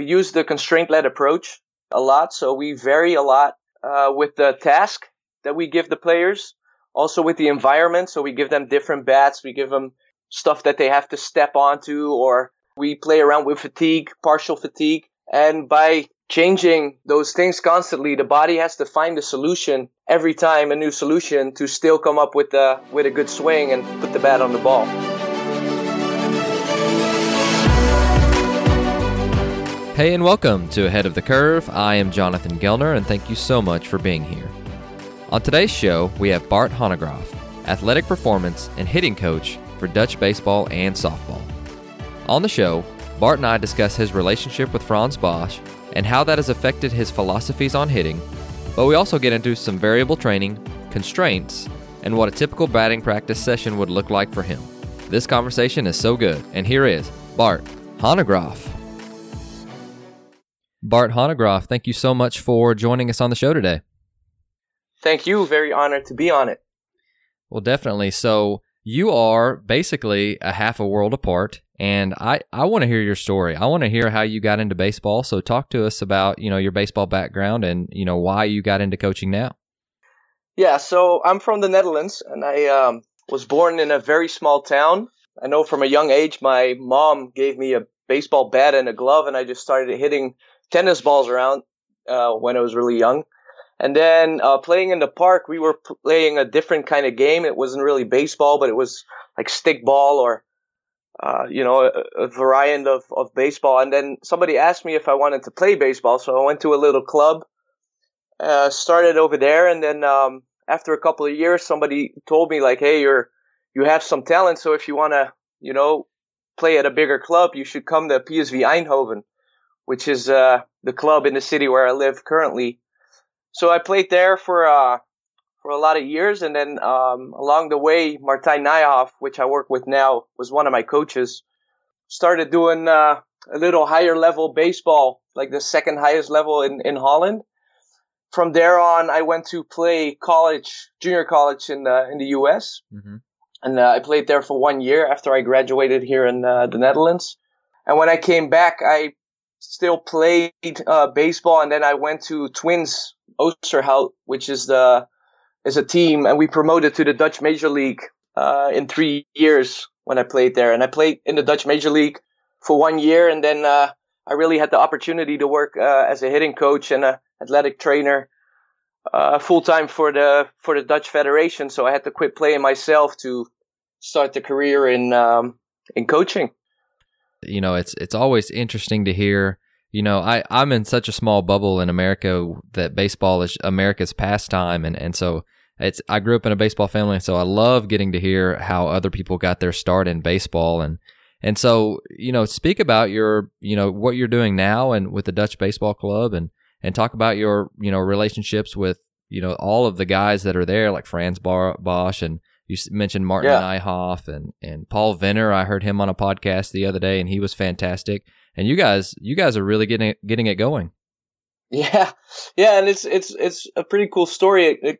we use the constraint-led approach a lot. So we vary a lot uh, with the task that we give the players, also with the environment. So we give them different bats. We give them stuff that they have to step onto, or we play around with fatigue, partial fatigue. And by changing those things constantly, the body has to find a solution every time, a new solution to still come up with a, with a good swing and put the bat on the ball. Hey, and welcome to Ahead of the Curve. I am Jonathan Gelner, and thank you so much for being here. On today's show, we have Bart Hanegraaff, athletic performance and hitting coach for Dutch baseball and softball. On the show, Bart and I discuss his relationship with Frans Bosch and how that has affected his philosophies on hitting, but we also get into some variable training, constraints, and what a typical batting practice session would look like for him. This conversation is so good, and here is Bart Hanegraaff. Bart Hanegraaff, thank you so much for joining us on the show today. Thank you. Very honored to be on it. Well, definitely. So, you are basically a half a world apart, and I, I want to hear your story. I want to hear how you got into baseball. So, talk to us about you know your baseball background and you know why you got into coaching now. Yeah, so I'm from the Netherlands, and I um, was born in a very small town. I know from a young age, my mom gave me a baseball bat and a glove, and I just started hitting tennis balls around uh, when I was really young. And then uh, playing in the park, we were playing a different kind of game. It wasn't really baseball, but it was like stick ball or, uh, you know, a, a, variant of, of baseball. And then somebody asked me if I wanted to play baseball. So I went to a little club, uh, started over there. And then um, after a couple of years, somebody told me, like, hey, you're, you have some talent. So if you want to, you know, play at a bigger club, you should come to PSV Eindhoven which is uh, the club in the city where I live currently. So I played there for uh, for a lot of years, and then um, along the way, Martijn Nijhoff, which I work with now, was one of my coaches. Started doing uh, a little higher level baseball, like the second highest level in, in Holland. From there on, I went to play college, junior college in the in the U.S. Mm-hmm. And uh, I played there for one year after I graduated here in uh, the Netherlands. And when I came back, I still played uh, baseball, and then I went to Twins Oosterhout, which is the is a team, and we promoted to the Dutch Major League uh, in three years when I played there. And I played in the Dutch Major League for one year, and then uh, I really had the opportunity to work uh, as a hitting coach and a athletic trainer uh, full time for the for the Dutch Federation. So I had to quit playing myself to start the career in um, in coaching you know, it's it's always interesting to hear. You know, I I'm in such a small bubble in America that baseball is America's pastime, and and so it's I grew up in a baseball family, so I love getting to hear how other people got their start in baseball, and and so you know, speak about your you know what you're doing now and with the Dutch Baseball Club, and and talk about your you know relationships with you know all of the guys that are there, like Frans Bosch and you mentioned Martijn yeah. Nijhoff and and Paul Venner. I heard him on a podcast the other day, and he was fantastic. And you guys, you guys are really getting it, getting it going. Yeah, yeah, and it's it's it's a pretty cool story. It, it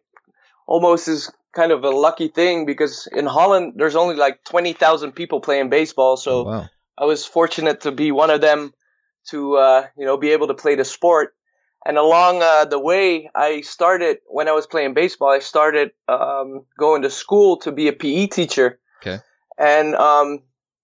almost is kind of a lucky thing because in Holland there's only like twenty thousand people playing baseball. So oh, wow. I was fortunate to be one of them to uh, you know be able to play the sport. And along uh, the way, I started when I was playing baseball. I started um, going to school to be a PE teacher. Okay. And um,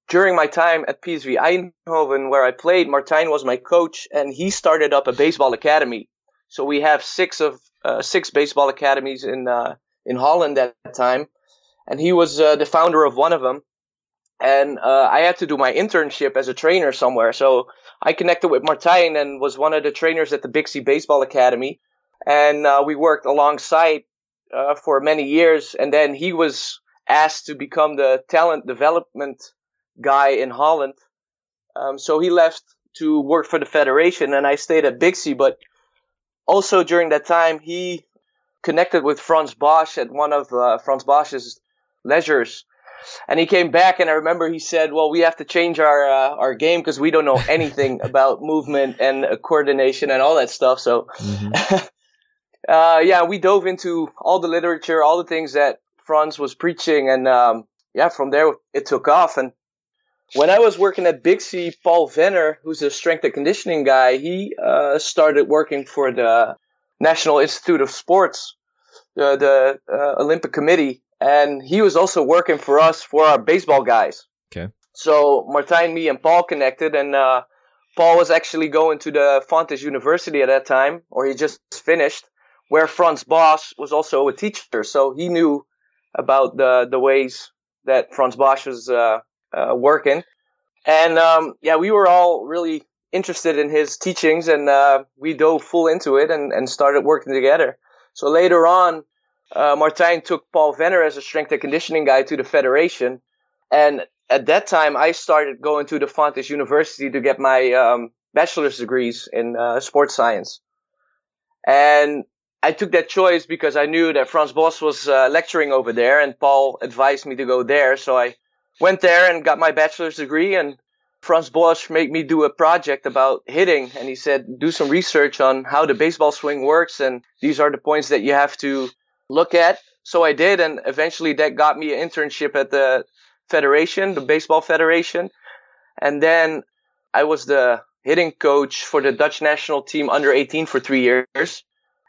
during my time at PSV Eindhoven, where I played, Martijn was my coach, and he started up a baseball academy. So we have six of uh, six baseball academies in uh, in Holland at that time, and he was uh, the founder of one of them. And uh, I had to do my internship as a trainer somewhere. So I connected with Martijn and was one of the trainers at the C Baseball Academy. And uh, we worked alongside uh, for many years. And then he was asked to become the talent development guy in Holland. Um, so he left to work for the federation, and I stayed at C. But also during that time, he connected with Frans Bosch at one of uh, Frans Bosch's leisures and he came back, and I remember he said, "Well, we have to change our uh, our game because we don't know anything about movement and uh, coordination and all that stuff." So, mm-hmm. uh, yeah, we dove into all the literature, all the things that Frans was preaching, and um, yeah, from there it took off. And when I was working at Big C, Paul Venner, who's a strength and conditioning guy, he uh, started working for the National Institute of Sports, the, the uh, Olympic Committee, and he was also working for us for our baseball guys. Okay. So Martijn, me, and Paul connected, and uh, Paul was actually going to the Fontys University at that time, or he just finished, where Frans Bosch was also a teacher, so he knew about the the ways that Frans Bosch was uh, uh, working. And um, yeah, we were all really interested in his teachings, and uh, we dove full into it and, and started working together. So later on, uh, Martijn took Paul Venner as a strength and conditioning guy to the federation, and at that time, I started going to the Fontys University to get my um, bachelor's degrees in uh, sports science. And I took that choice because I knew that Frans Bosch was uh, lecturing over there, and Paul advised me to go there. So I went there and got my bachelor's degree. And Frans Bosch made me do a project about hitting, and he said, "Do some research on how the baseball swing works, and these are the points that you have to look at." So I did, and eventually that got me an internship at the federation, the baseball federation, and then I was the hitting coach for the Dutch national team under 18 for three years.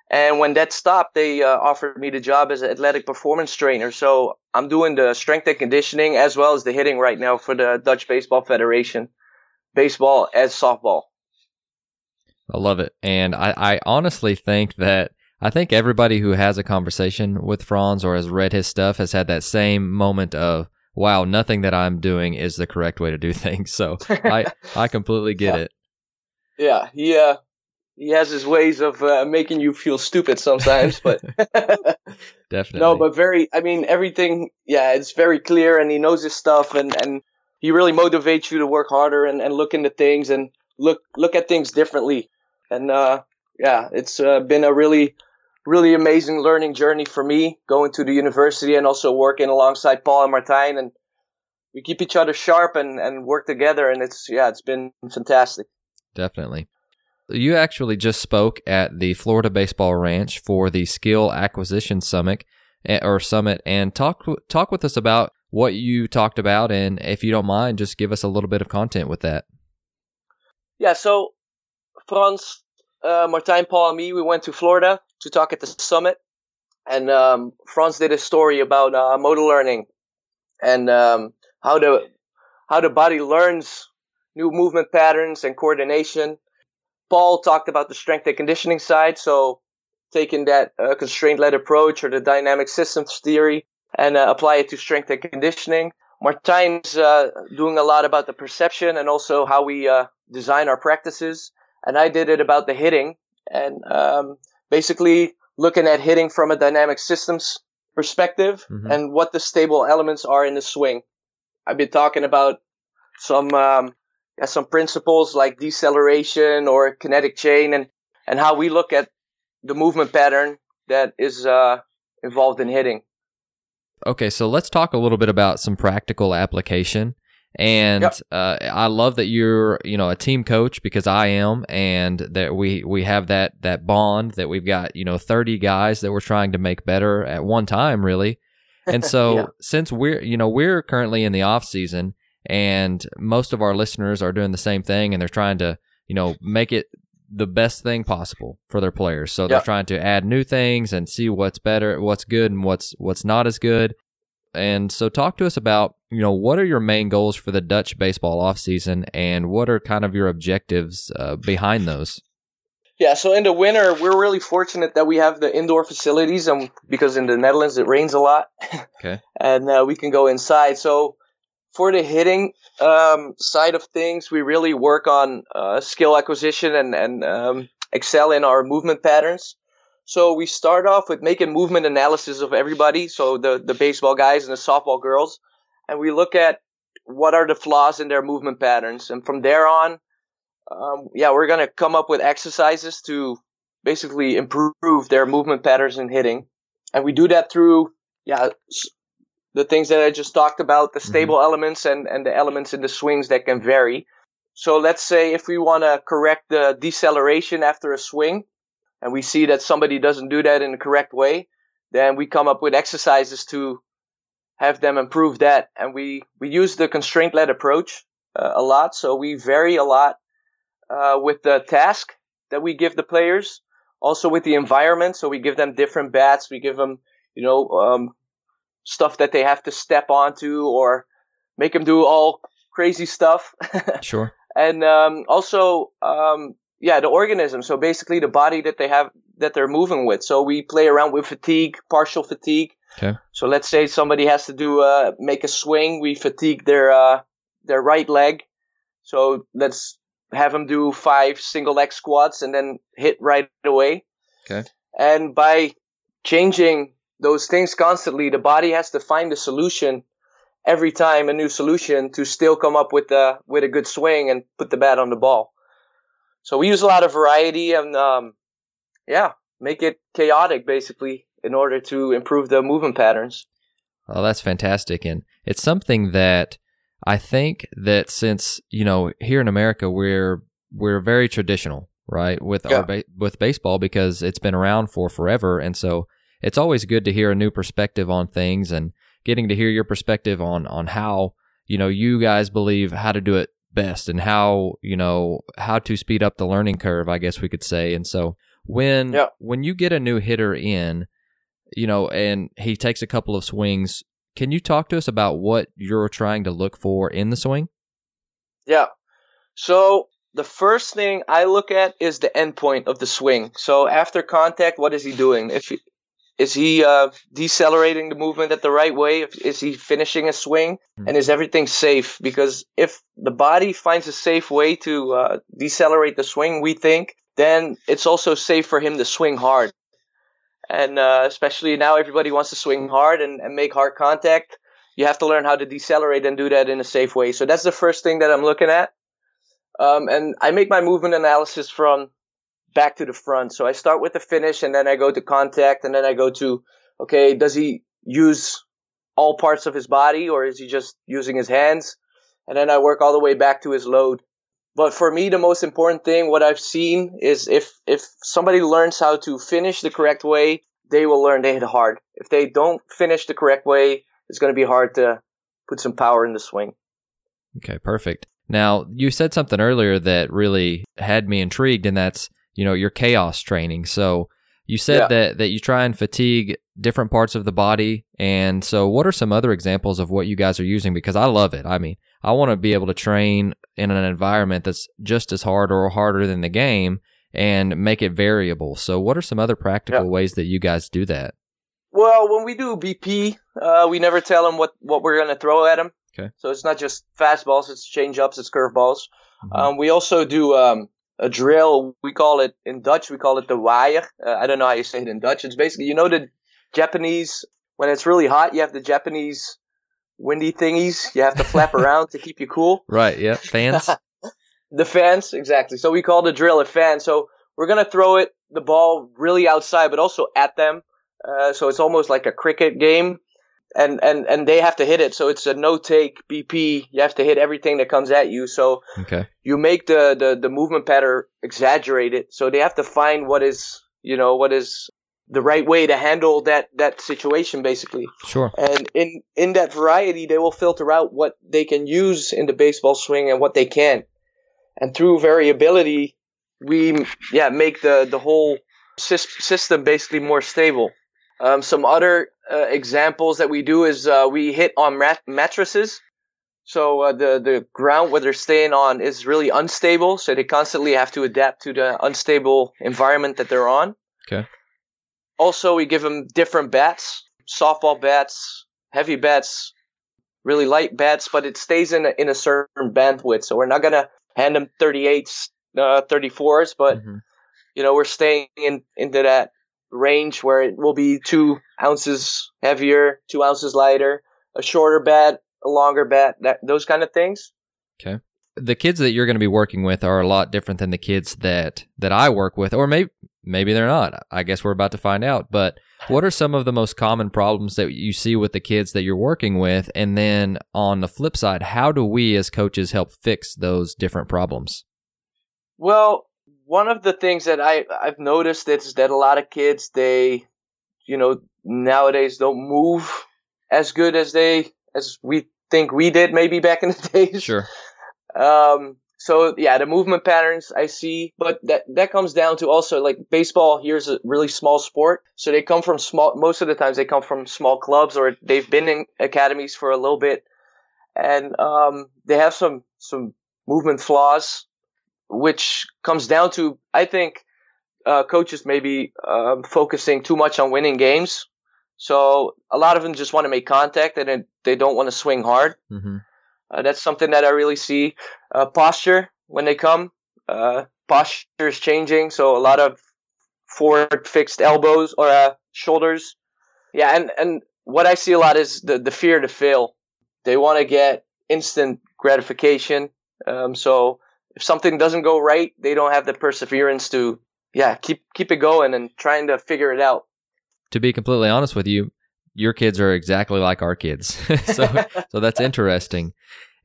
And when that stopped, they uh, offered me the job as an athletic performance trainer. So I'm doing the strength and conditioning as well as the hitting right now for the Dutch Baseball Federation, baseball as softball. I love it. And I, I honestly think that I think everybody who has a conversation with Frans or has read his stuff has had that same moment of, wow, nothing that I'm doing is the correct way to do things. So I, I completely get yeah. it. Yeah. He, uh, he has his ways of uh, making you feel stupid sometimes, but definitely no, but very. I mean, everything. Yeah, it's very clear, and he knows his stuff, and and he really motivates you to work harder and, and look into things and look look at things differently. And uh, yeah, it's uh, been a really really amazing learning journey for me going to the university and also working alongside Paul and Martijn and we keep each other sharp and, and work together and it's yeah it's been fantastic. Definitely. You actually just spoke at the Florida Baseball Ranch for the Skill Acquisition Summit eh, or Summit, and talk talk with us about what you talked about, and if you don't mind, just give us a little bit of content with that. Yeah, so Frans, uh, Martijn, Paul, and me, we went to Florida to talk at the summit, and um, Frans did a story about uh, motor learning and um, how the how the body learns new movement patterns and coordination. Paul talked about the strength and conditioning side, so taking that uh, constraint-led approach or the dynamic systems theory and uh, apply it to strength and conditioning. Martijn's uh, doing a lot about the perception and also how we uh, design our practices, and I did it about the hitting and um, basically looking at hitting from a dynamic systems perspective mm-hmm. and what the stable elements are in the swing. I've been talking about some um, has some principles like deceleration or kinetic chain and, and how we look at the movement pattern that is uh, involved in hitting. Okay, so let's talk a little bit about some practical application. And yep. uh, I love that you're, you know, a team coach because I am, and that we we have that that bond that we've got, you know, thirty guys that we're trying to make better at one time, really. And so, yeah. since we're, you know, we're currently in the off season, and most of our listeners are doing the same thing and they're trying to you know make it the best thing possible for their players so they're trying to add new things and see what's better what's good and what's what's not as good and so talk to us about you know what are your main goals for the dutch baseball offseason and what are kind of your objectives uh, behind those yeah, so in the winter, we're really fortunate that we have the indoor facilities, and because in the Netherlands it rains a lot, okay, and uh, we can go inside. So for the hitting um, side of things, we really work on uh, skill acquisition and, and um, excel in our movement patterns. So we start off with making movement analysis of everybody, so the, the baseball guys and the softball girls, and we look at what are the flaws in their movement patterns. And from there on, um, yeah, we're going to come up with exercises to basically improve their movement patterns in hitting. And we do that through, yeah, the things that I just talked about, the mm-hmm. stable mm-hmm. elements and, and the elements in the swings that can vary. So let's say if we want to correct the deceleration after a swing and we see that somebody doesn't do that in the correct way, then we come up with exercises to have them improve that. And we, we use the constraint led approach uh, a lot. So we vary a lot uh, with the task that we give the players, also with the environment. So we give them different bats. We give them, you know, um, stuff that they have to step onto or make them do all crazy stuff. sure. And um, also, um, yeah, the organism. So basically, the body that they have that they're moving with. So we play around with fatigue, partial fatigue. Okay. So let's say somebody has to do uh, make a swing. We fatigue their uh, their right leg. So let's have them do five single leg squats and then hit right away. Okay. And by changing those things constantly, the body has to find a solution every time, a new solution to still come up with a with a good swing and put the bat on the ball. So we use a lot of variety and um, yeah, make it chaotic basically in order to improve the movement patterns. Oh, that's fantastic, and it's something that I think that since you know here in America we're we're very traditional, right, with yeah. our ba- with baseball because it's been around for forever, and so it's always good to hear a new perspective on things and getting to hear your perspective on on how you know you guys believe how to do it best and how you know how to speed up the learning curve, I guess we could say, and so when yeah. when you get a new hitter in, you know, and he takes a couple of swings, can you talk to us about what you're trying to look for in the swing? Yeah. So the first thing I look at is the end point of the swing. So after contact, what is he doing? If he, is he uh, decelerating the movement at the right way? Is he finishing a swing? Mm-hmm. And is everything safe? Because if the body finds a safe way to uh, decelerate the swing, we think then it's also safe for him to swing hard. And uh, especially now, everybody wants to swing hard and, and make hard contact. You have to learn how to decelerate and do that in a safe way. So that's the first thing that I'm looking at. Um, and I make my movement analysis from back to the front. So I start with the finish and then I go to contact and then I go to, okay, does he use all parts of his body or is he just using his hands? And then I work all the way back to his load. But for me, the most important thing, what I've seen is if, if somebody learns how to finish the correct way, they will learn they hit hard. If they don't finish the correct way, it's going to be hard to put some power in the swing. Okay, perfect. Now, you said something earlier that really had me intrigued, and that's, you know, your chaos training. So you said yeah. that, that you try and fatigue different parts of the body. And so, what are some other examples of what you guys are using? Because I love it. I mean, I want to be able to train in an environment that's just as hard or harder than the game and make it variable. So, what are some other practical yeah. ways that you guys do that? Well, when we do BP, uh, we never tell them what, what we're going to throw at them. Okay. So it's not just fastballs, it's change ups, it's curveballs. Mm-hmm. Um, we also do um, a drill. We call it in Dutch. We call it the waaier. Uh, I don't know how you say it in Dutch. It's basically you know the Japanese when it's really hot. You have the Japanese windy thingies you have to flap around to keep you cool. Right. Yeah. Fans. the fans, exactly. So we call the drill a fan. So we're gonna throw it the ball really outside, but also at them. Uh, so it's almost like a cricket game, and and and they have to hit it. So it's a no take BP. You have to hit everything that comes at you. So okay. you make the the the movement pattern exaggerated. So they have to find what is you know what is the right way to handle that that situation basically sure and in in that variety they will filter out what they can use in the baseball swing and what they can't and through variability we yeah make the the whole system basically more stable um, some other uh, examples that we do is uh, we hit on mat- mattresses so uh, the the ground where they're staying on is really unstable so they constantly have to adapt to the unstable environment that they're on okay also, we give them different bats, softball bats, heavy bats, really light bats, but it stays in a, in a certain bandwidth. So we're not gonna hand them 38s, uh, 34s, but mm-hmm. you know we're staying in into that range where it will be two ounces heavier, two ounces lighter, a shorter bat, a longer bat, that those kind of things. Okay. The kids that you're going to be working with are a lot different than the kids that that I work with, or maybe maybe they're not. I guess we're about to find out. But what are some of the most common problems that you see with the kids that you're working with? And then on the flip side, how do we as coaches help fix those different problems? Well, one of the things that I, I've noticed is that a lot of kids, they, you know, nowadays don't move as good as they as we think we did maybe back in the days. Sure. Um, so yeah, the movement patterns I see, but that that comes down to also like baseball here is a really small sport, so they come from small. Most of the times they come from small clubs or they've been in academies for a little bit, and um, they have some some movement flaws, which comes down to I think uh, coaches maybe um, focusing too much on winning games. So a lot of them just want to make contact and they don't want to swing hard. Mm-hmm. Uh, that's something that I really see. Uh, posture when they come, uh, posture is changing, so a lot of forward fixed elbows or uh, shoulders. Yeah, and and what I see a lot is the the fear to fail. They want to get instant gratification. Um, so if something doesn't go right, they don't have the perseverance to yeah keep keep it going and trying to figure it out. To be completely honest with you, your kids are exactly like our kids. so so that's interesting.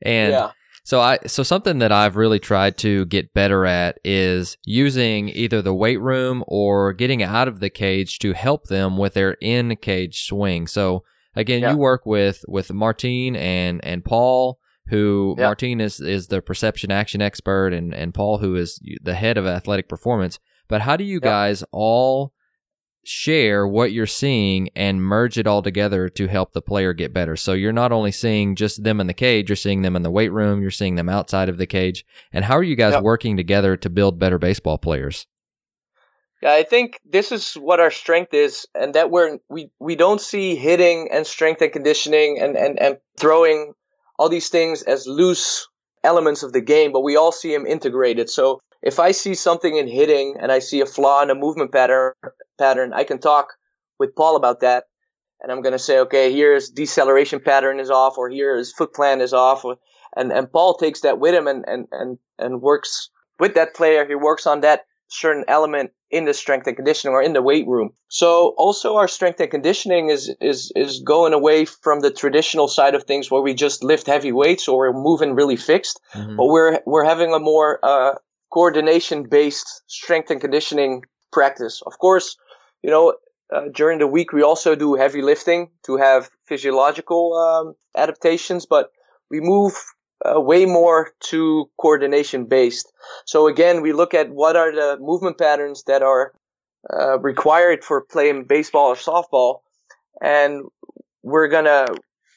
And yeah. so I so something that I've really tried to get better at is using either the weight room or getting out of the cage to help them with their in cage swing. So again, Yeah. you work with with Martijn and and Paul who. Martijn is is the perception action expert and and Paul who is the head of athletic performance. But how do you Yeah. guys all share what you're seeing and merge it all together to help the player get better. So you're not only seeing just them in the cage, you're seeing them in the weight room, you're seeing them outside of the cage. And how are you guys Yep. working together to build better baseball players? Yeah, I think this is what our strength is, and that we're we we don't see hitting and strength and conditioning and and and throwing all these things as loose elements of the game, but we all see them integrated. So if I see something in hitting and I see a flaw in a movement pattern pattern, I can talk with Paul about that, and I'm gonna say, okay, here's deceleration pattern is off, or here his foot plan is off, and and Paul takes that with him and and and and works with that player. He works on that certain element in the strength and conditioning or in the weight room. So also our strength and conditioning is is is going away from the traditional side of things where we just lift heavy weights or we're moving really fixed, Mhm. but we're we're having a more uh, coordination based strength and conditioning practice. Of course, you know uh, during the week we also do heavy lifting to have physiological um, adaptations, but we move uh, way more to coordination based. So again, we look at what are the movement patterns that are uh, required for playing baseball or softball, and we're gonna,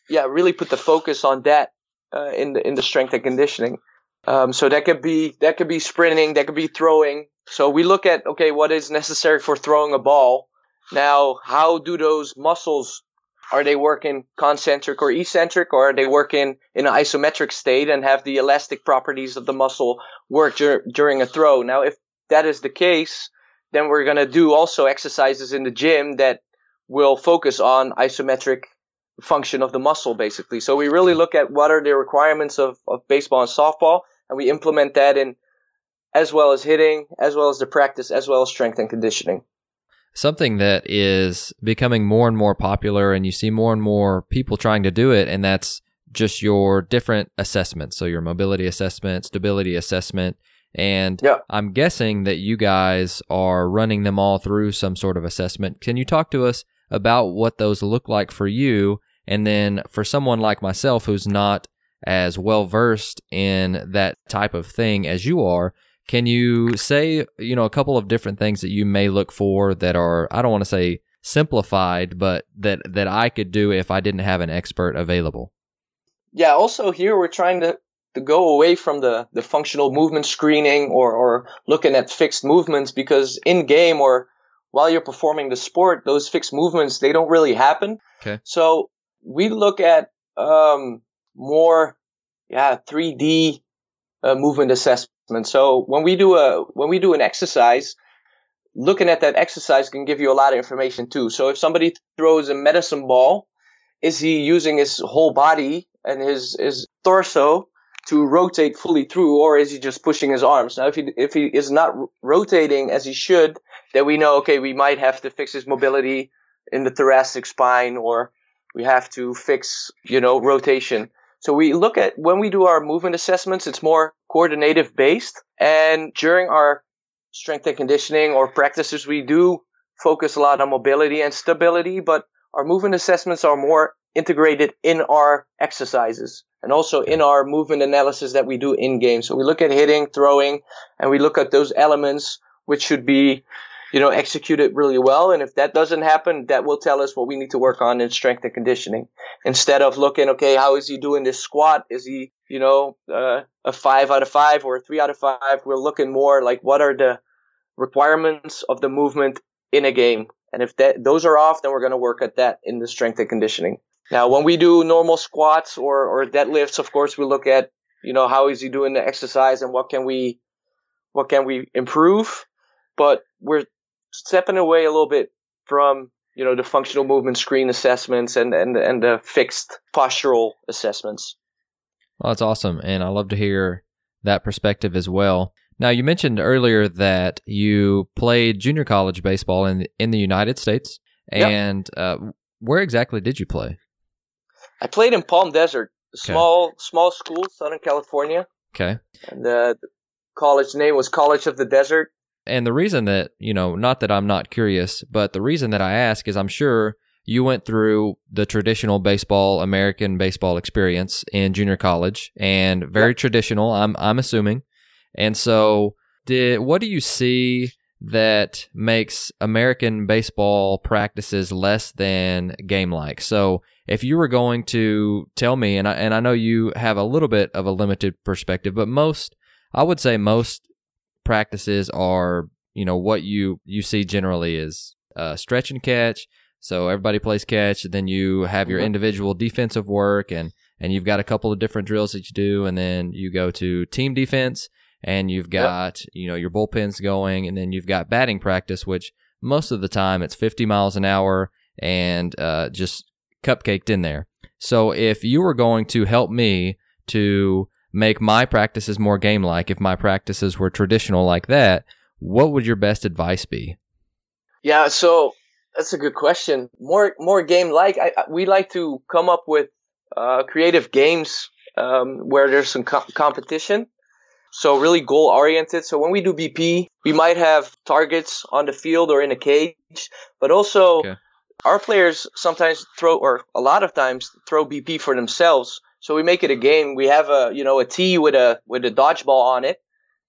yeah, really put the focus on that uh, in the in the strength and conditioning. Um, so that could be that could be sprinting, that could be throwing. So we look at okay, what is necessary for throwing a ball. Now, how do those muscles are they working concentric or eccentric, or are they working in an isometric state and have the elastic properties of the muscle work dur- during a throw? Now, if that is the case, then we're going to do also exercises in the gym that will focus on isometric function of the muscle, basically. So we really look at what are the requirements of, of baseball and softball, and we implement that in as well as hitting, as well as the practice, as well as strength and conditioning. Something that is becoming more and more popular, and you see more and more people trying to do it, and that's just your different assessments. So, your mobility assessment, stability assessment. And Yeah. I'm guessing that you guys are running them all through some sort of assessment. Can you talk to us about what those look like for you? And then for someone like myself who's not as well versed in that type of thing as you are, can you say, you know, a couple of different things that you may look for that are, I don't want to say simplified, but that, that I could do if I didn't have an expert available? yeah, also here we're trying to, to go away from the, the functional movement screening or, or looking at fixed movements because in game or while you're performing the sport, those fixed movements, they don't really happen. Okay. So we look at, um, more, yeah, 3D uh, movement assessment. And so when we do a, when we do an exercise, looking at that exercise can give you a lot of information too. So if somebody throws a medicine ball, is he using his whole body and his his torso to rotate fully through, or is he just pushing his arms? Now, if he if he is not rotating as he should, then we know okay, we might have to fix his mobility in the thoracic spine, or we have to fix you know rotation. So we look at when we do our movement assessments, it's more coordinative based, and during our strength and conditioning or practices, we do focus a lot on mobility and stability, but our movement assessments are more integrated in our exercises and also in our movement analysis that we do in game. So we look at hitting, throwing, and we look at those elements which should be, you know, execute it really well. And if that doesn't happen, that will tell us what we need to work on in strength and conditioning. Instead of looking, okay, how is he doing this squat? Is he, you know, uh, a five out of five or a three out of five? We're looking more like what are the requirements of the movement in a game. And if that, those are off, then we're going to work at that in the strength and conditioning. Now, when we do normal squats or, or deadlifts, of course, we look at, you know, how is he doing the exercise and what can we, what can we improve? But we're stepping away a little bit from, you know, the functional movement screen assessments and, and, and the fixed postural assessments. Well, that's awesome. And I love to hear that perspective as well. Now, you mentioned earlier that you played junior college baseball in in the United States, and yep. uh, where exactly did you play? I played in Palm Desert, okay. small small school, Southern California. Okay. And the college name was College of the Desert. And the reason that, you know, not that I'm not curious, but the reason that I ask is I'm sure you went through the traditional baseball, American baseball experience in junior college and very yep. traditional, I'm I'm assuming. And so did what do you see that makes American baseball practices less than game like? So if you were going to tell me, and I, and I know you have a little bit of a limited perspective, but most, I would say most practices are, you know, what you, you see generally is uh, stretch and catch. So everybody plays catch. Then you have your mm-hmm. individual defensive work and, and you've got a couple of different drills that you do. And then you go to team defense and you've got, yep. you know, your bullpens going and then you've got batting practice, which most of the time it's 50 miles an hour and uh, just cupcaked in there. So if you were going to help me to make my practices more game like, if my practices were traditional like that, what would your best advice be? Yeah, so that's a good question. More more game like. we like to come up with uh, creative games um, where there's some co- competition. So really goal oriented. So when we do BP, we might have targets on the field or in a cage, but also okay our players sometimes throw, or a lot of times throw BP for themselves. So we make it a game. We have a, you know, a tee with a, with a dodgeball on it.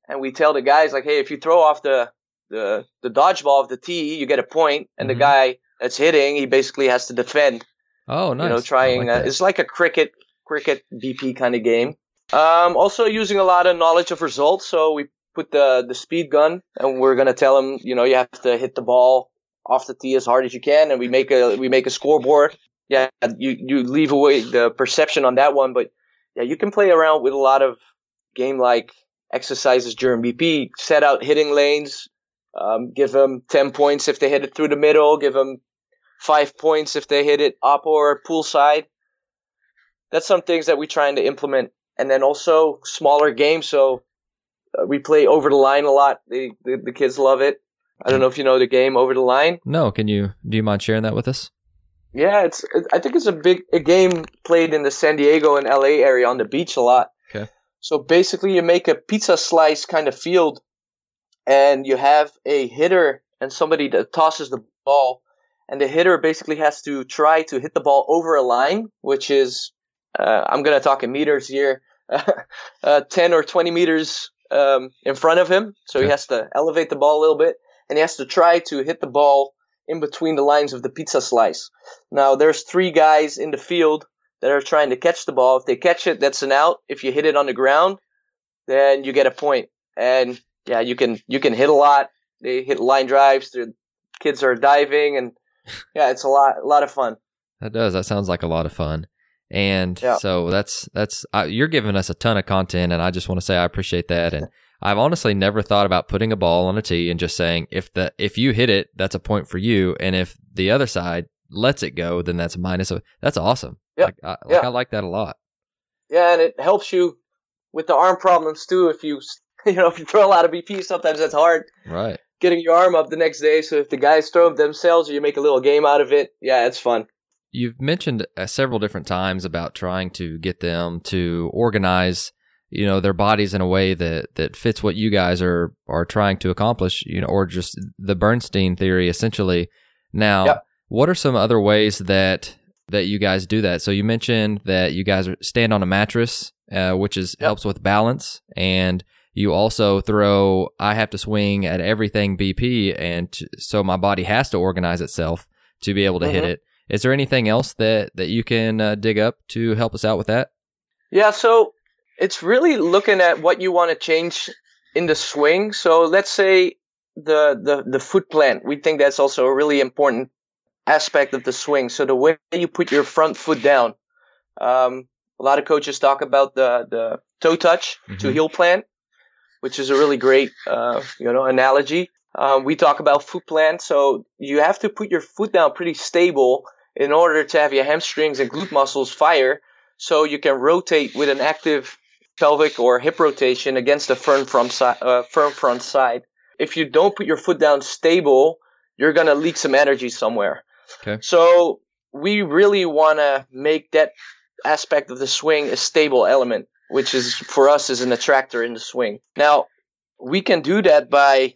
And we tell the guys like, hey, if you throw off the, the, the dodgeball of the tee, you get a point, And mm-hmm. the guy that's hitting, he basically has to defend. Oh, nice. You know, trying, like uh, it's like a cricket, cricket BP kind of game. Um, also using a lot of knowledge of results. So we put the, the speed gun and we're going to tell him, you know, you have to hit the ball off the tee as hard as you can, and we make a we make a scoreboard. Yeah, you you leave away the perception on that one, but yeah, you can play around with a lot of game like exercises during BP. Set out hitting lanes, um, give them ten points if they hit it through the middle. Give them five points if they hit it up or pull side. That's some things that we're trying to implement, and then also smaller games. So uh, we play over the line a lot. The, the the kids love it. I don't know if you know the game Over the Line. No, can you? Do you mind sharing that with us? Yeah, it's. I think it's a big a game played in the San Diego and LA area on the beach a lot. Okay. So basically, you make a pizza slice kind of field, and you have a hitter and somebody that tosses the ball, and the hitter basically has to try to hit the ball over a line, which is, uh, I'm gonna talk in meters here, uh, 10 or 20 meters um, in front of him. So okay. he has to elevate the ball a little bit and he has to try to hit the ball in between the lines of the pizza slice. Now there's three guys in the field that are trying to catch the ball. If they catch it, that's an out. If you hit it on the ground, then you get a point. And yeah, you can you can hit a lot. They hit line drives. The kids are diving, and yeah, it's a lot a lot of fun. That does. That sounds like a lot of fun. And yeah. so that's that's uh, you're giving us a ton of content, and I just want to say I appreciate that. And I've honestly never thought about putting a ball on a tee and just saying if the if you hit it, that's a point for you, and if the other side lets it go, then that's a minus. That's awesome. Yeah, like, I, like yeah. I like that a lot. Yeah, and it helps you with the arm problems too. If you you know if you throw a lot of BP, sometimes that's hard. Right. Getting your arm up the next day. So if the guys throw themselves, or you make a little game out of it, yeah, it's fun. You've mentioned uh, several different times about trying to get them to organize you know their bodies in a way that that fits what you guys are are trying to accomplish you know or just the Bernstein theory essentially now yep. what are some other ways that that you guys do that. So you mentioned that you guys stand on a mattress, uh, which is yep. helps with balance, and you also throw. I have to swing at everything BP, and t- so my body has to organize itself to be able to mm-hmm. hit it. Is there anything else that that you can uh, dig up to help us out with that? Yeah, so it's really looking at what you want to change in the swing. So let's say the the the foot plant. We think that's also a really important aspect of the swing. So the way you put your front foot down. Um, a lot of coaches talk about the the toe touch mm-hmm. to heel plant, which is a really great uh, you know analogy. Um, we talk about foot plant, so you have to put your foot down pretty stable in order to have your hamstrings and glute muscles fire, so you can rotate with an active pelvic or hip rotation against the firm front side. Uh, firm front side. If you don't put your foot down stable, you're gonna leak some energy somewhere. Okay. So we really want to make that aspect of the swing a stable element, which is for us is an attractor in the swing. Now we can do that by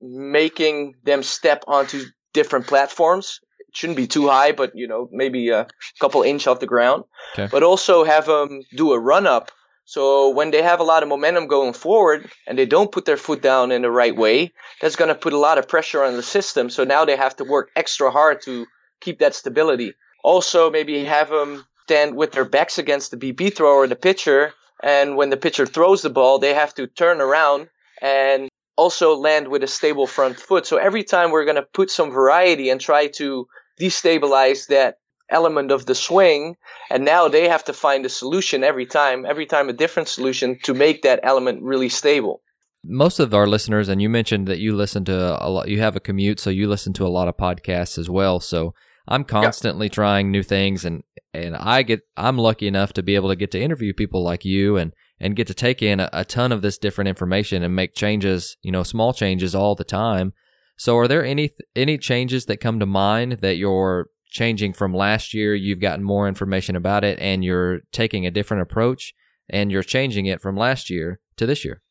making them step onto different platforms. It shouldn't be too high, but you know maybe a couple inch off the ground. Okay. But also have them do a run up so when they have a lot of momentum going forward and they don't put their foot down in the right way, that's going to put a lot of pressure on the system. So now they have to work extra hard to keep that stability. Also, maybe have them stand with their backs against the BP thrower, the pitcher, and when the pitcher throws the ball, they have to turn around and also land with a stable front foot. So every time we're going to put some variety and try to destabilize that element of the swing and now they have to find a solution every time every time a different solution to make that element really stable. Most of our listeners and you mentioned that you listen to a lot you have a commute so you listen to a lot of podcasts as well. So i'm constantly yeah. trying new things and and i get i'm lucky enough to be able to get to interview people like you and and get to take in a, a ton of this different information and make changes you know small changes all the time. So are there any any changes that come to mind that you're changing from last year. You've gotten more information about it and you're taking a different approach and you're changing it from last year to this year.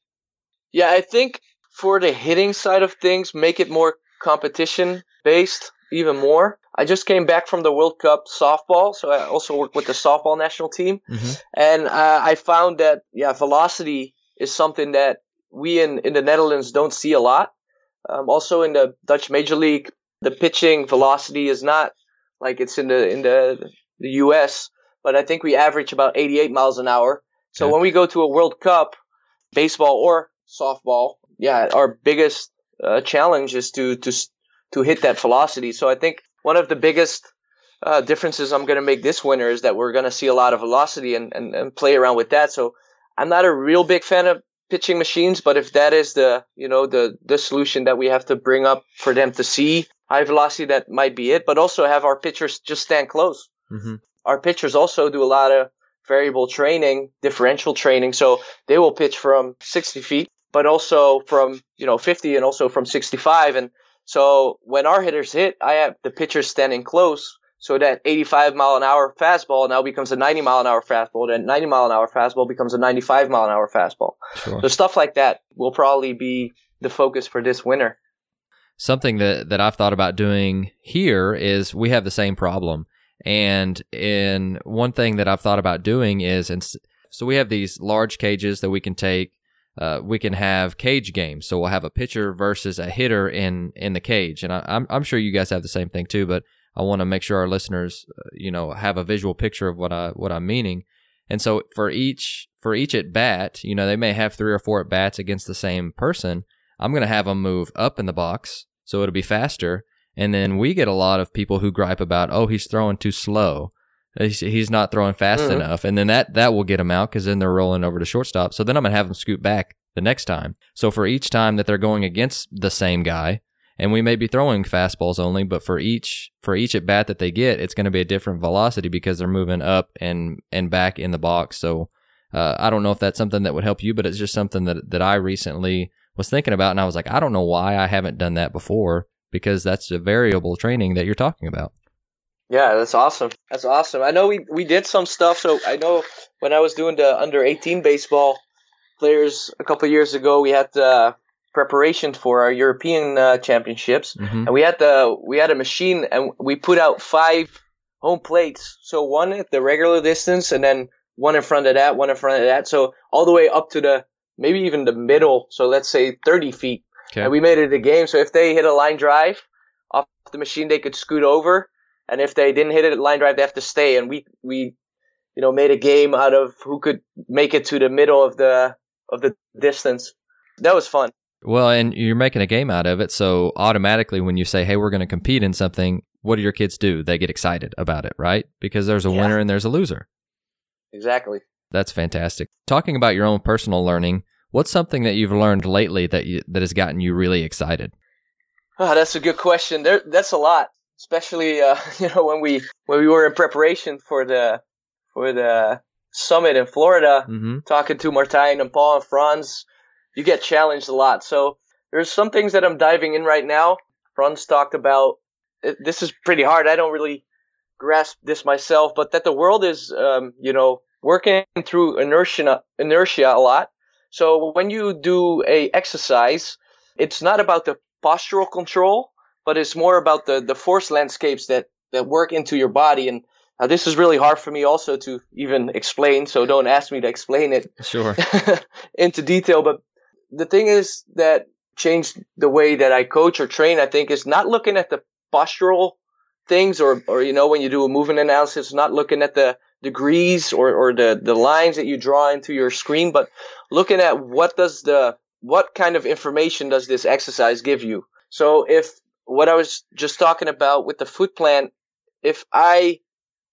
Yeah, I think for the hitting side of things, make it more competition based even more. I just came back from the World Cup softball, so I also work with the softball national team, mm-hmm. and uh, I found that yeah, velocity is something that we in in the Netherlands don't see a lot. Um, also in the Dutch Major League, the pitching velocity is not like it's in the in the the U.S. But I think we average about 88 miles an hour. So okay. when we go to a World Cup, baseball or softball, yeah, our biggest uh, challenge is to to to hit that velocity. So I think one of the biggest uh, differences I'm going to make this winter is that we're going to see a lot of velocity and, and, and play around with that. So I'm not a real big fan of pitching machines, but if that is the you know the the solution that we have to bring up for them to see, high velocity, that might be it. But also have our pitchers just stand close. Mm-hmm. Our pitchers also do a lot of variable training, differential training. So they will pitch from 60 feet, but also from, you know, 50 and also from 65. And so when our hitters hit, I have the pitchers standing close. So that 85 mile an hour fastball now becomes a 90 mile an hour fastball. That 90 mile an hour fastball becomes a 95 mile an hour fastball. Sure. So stuff like that will probably be the focus for this winter something that, that I've thought about doing here is we have the same problem. And in one thing that I've thought about doing is, and so we have these large cages that we can take. Uh, we can have cage games, so we'll have a pitcher versus a hitter in in the cage, and I, I'm, I'm sure you guys have the same thing too. But I want to make sure our listeners, uh, you know, have a visual picture of what I what I'm meaning. And so for each for each at bat, you know, they may have three or four at bats against the same person. I'm going to have them move up in the box so it'll be faster. And then we get a lot of people who gripe about, oh, he's throwing too slow. He's, he's not throwing fast mm-hmm. enough. And then that, that will get them out because then they're rolling over to shortstop. So then I'm going to have them scoot back the next time. So for each time that they're going against the same guy, and we may be throwing fastballs only, but for each for each at bat that they get, it's going to be a different velocity because they're moving up and and back in the box. So uh, I don't know if that's something that would help you, but it's just something that that I recently was thinking about, and I was like, I don't know why I haven't done that before because that's a variable training that you're talking about. Yeah, that's awesome. That's awesome. I know we we did some stuff. So I know when I was doing the under 18 baseball players a couple years ago, we had the preparation for our European uh, championships, mm-hmm. and we had the we had a machine, and we put out five home plates. So one at the regular distance, and then one in front of that, one in front of that. So all the way up to the maybe even the middle. So let's say 30 feet. Okay. And we made it a game. So if they hit a line drive off the machine, they could scoot over. And if they didn't hit it at line drive, they have to stay. And we, we, you know, made a game out of who could make it to the middle of the, of the distance. That was fun. Well, and you're making a game out of it. So automatically when you say, Hey, we're going to compete in something, what do your kids do? They get excited about it, right? Because there's a Yeah. winner and there's a loser. Exactly. That's fantastic. Talking about your own personal learning, what's something that you've learned lately that you, that has gotten you really excited? Oh, that's a good question. There, that's a lot, especially uh, you know when we when we were in preparation for the for the summit in Florida, Mm-hmm. talking to Martijn and Paul and Frans. You get challenged a lot. So there's some things that I'm diving in right now. Frans talked about it, this is pretty hard. I don't really grasp this myself, but that the world is um, you know working through inertia inertia a lot. So when you do a exercise, it's not about the postural control, but it's more about the, the force landscapes that, that work into your body. And uh, this is really hard for me also to even explain. So don't ask me to explain it Sure. into detail. But the thing is that changed the way that I coach or train, I think, is not looking at the postural things or, or, you know, when you do a movement analysis, not looking at the degrees or, or the, the lines that you draw into your screen, but looking at what does the, what kind of information does this exercise give you? So if what I was just talking about with the foot plant, if I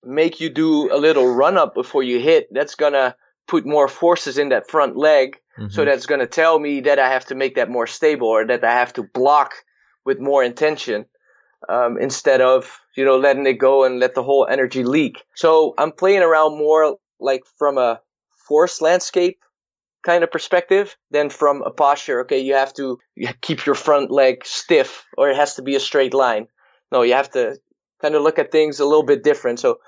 make you do a little run up before you hit, that's gonna put more forces in that front leg. So Mhm. that's gonna tell me that I have to make that more stable or that I have to block with more intention. Um, instead of, you know, letting it go and let the whole energy leak. So I'm playing around more like from a force landscape kind of perspective than from a posture. Okay, you have to keep your front leg stiff or it has to be a straight line. No, you have to kind of look at things a little bit different. So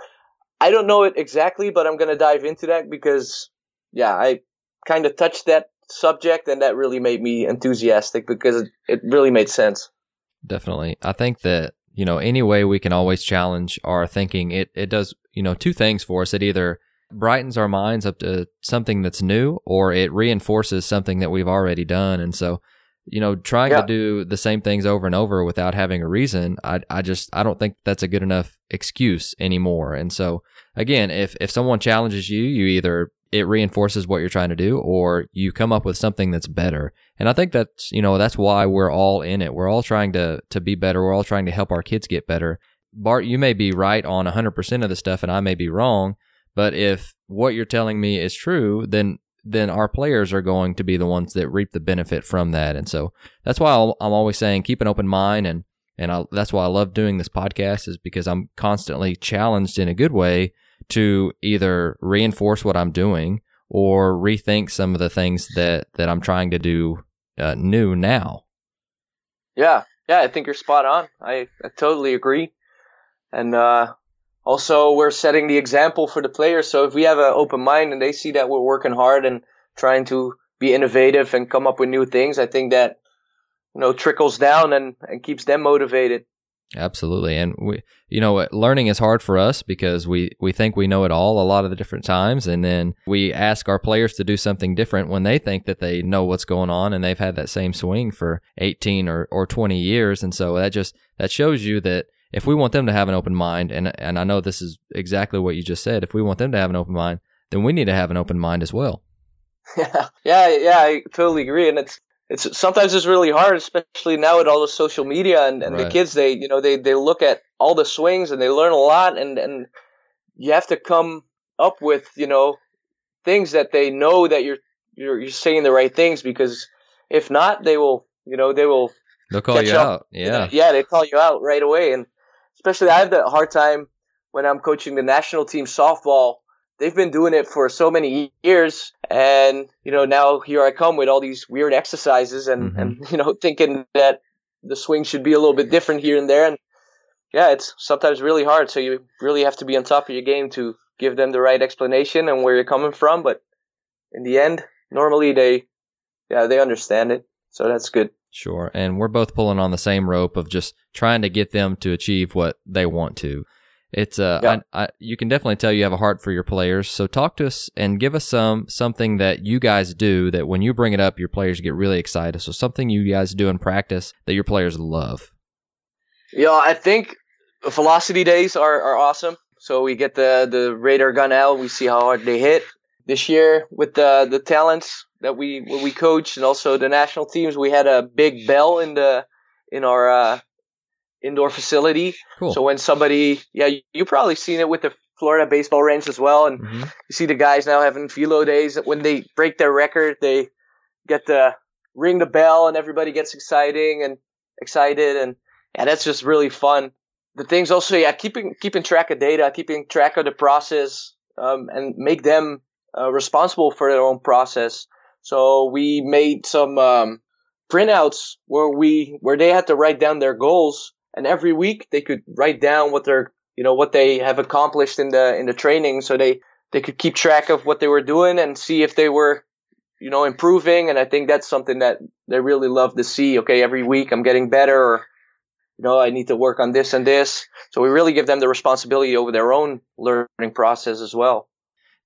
I don't know it exactly, but I'm going to dive into that because, yeah, I kind of touched that subject and that really made me enthusiastic because it, it really made sense. Definitely. I think that, you know, any way we can always challenge our thinking, it, it does, you know, two things for us. It either brightens our minds up to something that's new or it reinforces something that we've already done. And so, you know, trying Yeah. to do the same things over and over without having a reason, I, I just, I don't think that's a good enough excuse anymore. And so, again, if, if someone challenges you, you either, it reinforces what you're trying to do or you come up with something that's better. And I think that's, you know, that's why we're all in it. We're all trying to, to be better. We're all trying to help our kids get better. Bart, you may be right on 100% of the stuff and I may be wrong. But if what you're telling me is true, then then our players are going to be the ones that reap the benefit from that. And so that's why I'm always saying keep an open mind, and and I, that's why I love doing this podcast is because I'm constantly challenged in a good way to either reinforce what I'm doing or rethink some of the things that that I'm trying to do uh, new now. Yeah, yeah, I think you're spot on. I, I totally agree. And uh, also, we're setting the example for the players. So if we have an open mind and they see that we're working hard and trying to be innovative and come up with new things, I think that you know trickles down and, and keeps them motivated. Absolutely. And we, you know, learning is hard for us because we, we think we know it all a lot of the different times. And then we ask our players to do something different when they think that they know what's going on and they've had that same swing for 18 or, or 20 years. And so that just, that shows you that if we want them to have an open mind, and, and I know this is exactly what you just said, if we want them to have an open mind, then we need to have an open mind as well. Yeah, yeah, yeah. I totally agree. And it's it's sometimes it's really hard, especially now with all the social media and, and the kids. They you know they they look at all the swings and they learn a lot, and and you have to come up with you know things that they know that you're you're you're saying the right things because if not, they will you know they will They'll call you up. out. Yeah. yeah they call you out right away, and especially I have the hard time when I'm coaching the national team softball. They've been doing it for so many years, and you know now here I come with all these weird exercises, and Mhm. and you know thinking that the swing should be a little bit different here and there, and yeah, it's sometimes really hard. So you really have to be on top of your game to give them the right explanation and where you're coming from. But in the end, normally they, yeah, they understand it, so that's good. Sure. And we're both pulling on the same rope of just trying to get them to achieve what they want to. It's uh, Yeah. I, I, you can definitely tell you have a heart for your players. So talk to us and give us some something that you guys do that when you bring it up, your players get really excited. So something you guys do in practice that your players love. Yeah, I think velocity days are, are awesome. So we get the, the radar gun out, we see how hard they hit. This year with the the talents that we we coach and also the national teams, we had a big bell in the in our uh, indoor facility. Cool. So when somebody, yeah, you, you probably seen it with the Florida Baseball Ranch as well, and Mhm. you see the guys now having velo days. When they break their record, they get to ring the bell, and everybody gets exciting and excited, and yeah, that's just really fun. The things also, yeah, keeping keeping track of data, keeping track of the process, um, and make them uh, responsible for their own process. So we made some um, printouts where we where they had to write down their goals, and every week they could write down what their you know what they have accomplished in the in the training, so they they could keep track of what they were doing and see if they were you know improving. And I think that's something that they really love to see. Okay, every week I'm getting better, or you know I need to work on this and this. So we really give them the responsibility over their own learning process as well.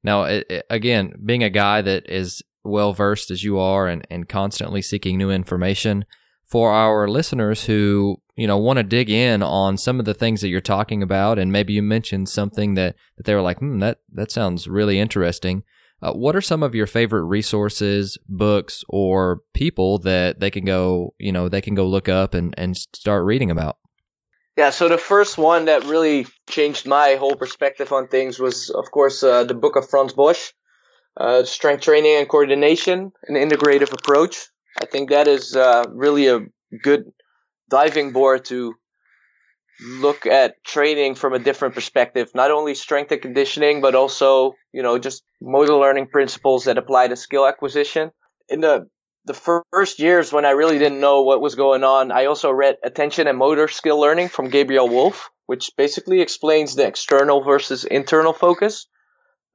Now, again, being a guy that is well versed as you are and, and constantly seeking new information for our listeners who, you know, want to dig in on some of the things that you're talking about, and maybe you mentioned something that, that they were like, hmm, that, that sounds really interesting. Uh, what are some of your favorite resources, books, or people that they can go, you know, they can go look up and, and start reading about? Yeah, so the first one that really changed my whole perspective on things was, of course, uh, the book of Frans Bosch, uh, Strength Training and Coordination, an integrative approach. I think that is uh, really a good diving board to look at training from a different perspective, not only strength and conditioning, but also, you know, just motor learning principles that apply to skill acquisition. In the the first years when I really didn't know what was going on, I also read Attention and Motor Skill Learning from Gabriel Wulf, which basically explains the external versus internal focus.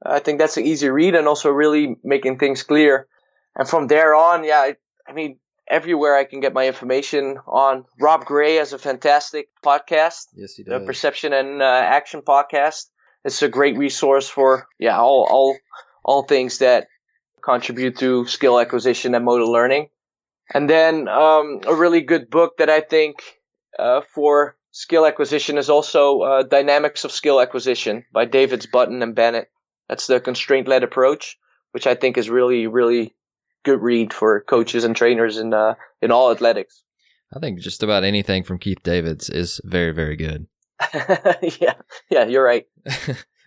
I think that's an easy read and also really making things clear. And from there on, yeah, I mean, everywhere I can get my information on. Rob Gray has a fantastic podcast, Yes, he does. the Perception and uh, Action podcast. It's a great resource for yeah all all all things that contribute to skill acquisition and motor learning. And then um, a really good book that I think uh, for skill acquisition is also uh, Dynamics of Skill Acquisition by Davids Button and Bennett. That's the constraint led approach, which I think is really really good read for coaches and trainers in uh, in all athletics. I think just about anything from Keith Davids is very, very good. yeah, yeah, you're right.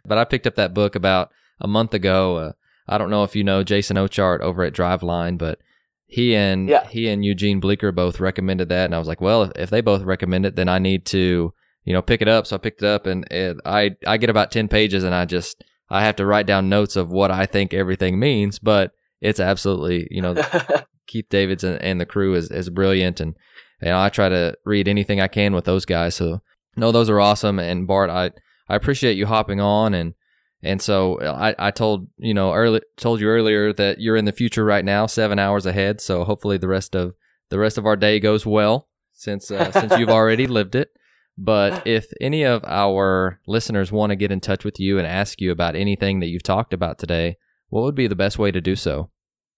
but I picked up that book about a month ago. Uh, I don't know if you know Jason Ochart over at Driveline, but he and Yeah. he and Eugene Bleecker both recommended that, and I was like, well, if, if they both recommend it, then I need to, you know, pick it up. So I picked it up, and it, I I get about ten pages, and I just I have to write down notes of what I think everything means, but it's absolutely, you know, Keith Davids and, and the crew is, is brilliant. And, you know, I try to read anything I can with those guys. So no, those are awesome. And Bart, I, I appreciate you hopping on. And, and so I, I told, you know, early, told you earlier that you're in the future right now, seven hours ahead. So hopefully the rest of the rest of our day goes well since, uh, since you've already lived it. But if any of our listeners want to get in touch with you and ask you about anything that you've talked about today, what would be the best way to do so?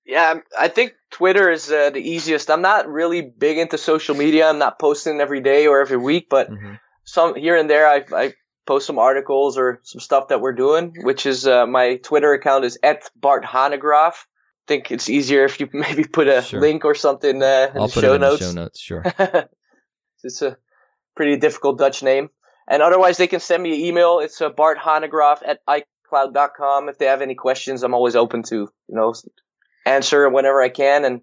Yeah, I'm- think Twitter is uh, the easiest. I'm not really big into social media. I'm not posting every day or every week, but some here and there I, I post some articles or some stuff that we're doing, which is uh, my Twitter account is at Bart Hanegraaff. I think it's easier if you maybe put a Sure. link or something uh, in I'll the put show it in notes. the show notes. Sure. it's a pretty difficult Dutch name. And otherwise, they can send me an email. It's uh, Bart Hanegraaff at iCloud.com. If they have any questions, I'm always open to, you know, answer whenever I can. And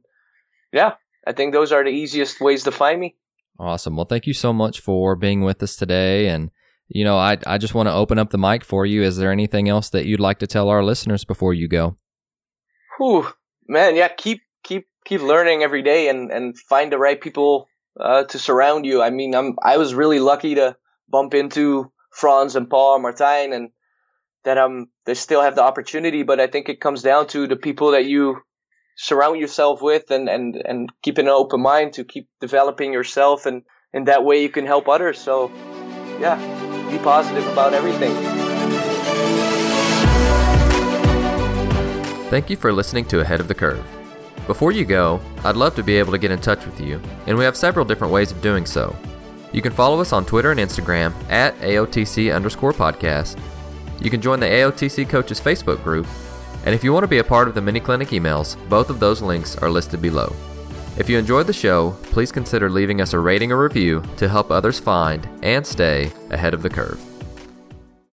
yeah, I think those are the easiest ways to find me. Awesome. Well, thank you so much for being with us today. And, you know, I, I just want to open up the mic for you. Is there anything else that you'd like to tell our listeners before you go? Whew, man, yeah, keep keep keep learning every day and and find the right people uh, to surround you. I mean, I'm I was really lucky to bump into Frans and Paul and Martijn, and that um they still have the opportunity. But I think it comes down to the people that you surround yourself with, and and and keeping an open mind to keep developing yourself, and in that way you can help others. So, yeah. be positive about everything. Thank you for listening to Ahead of the Curve. Before you go, I'd love to be able to get in touch with you, and we have several different ways of doing so. You can follow us on Twitter and Instagram at AOTC underscore podcast. You can join the AOTC Coaches Facebook group, and if you want to be a part of the mini clinic emails, both of those links are listed below. If you enjoyed the show, please consider leaving us a rating or review to help others find and stay ahead of the curve.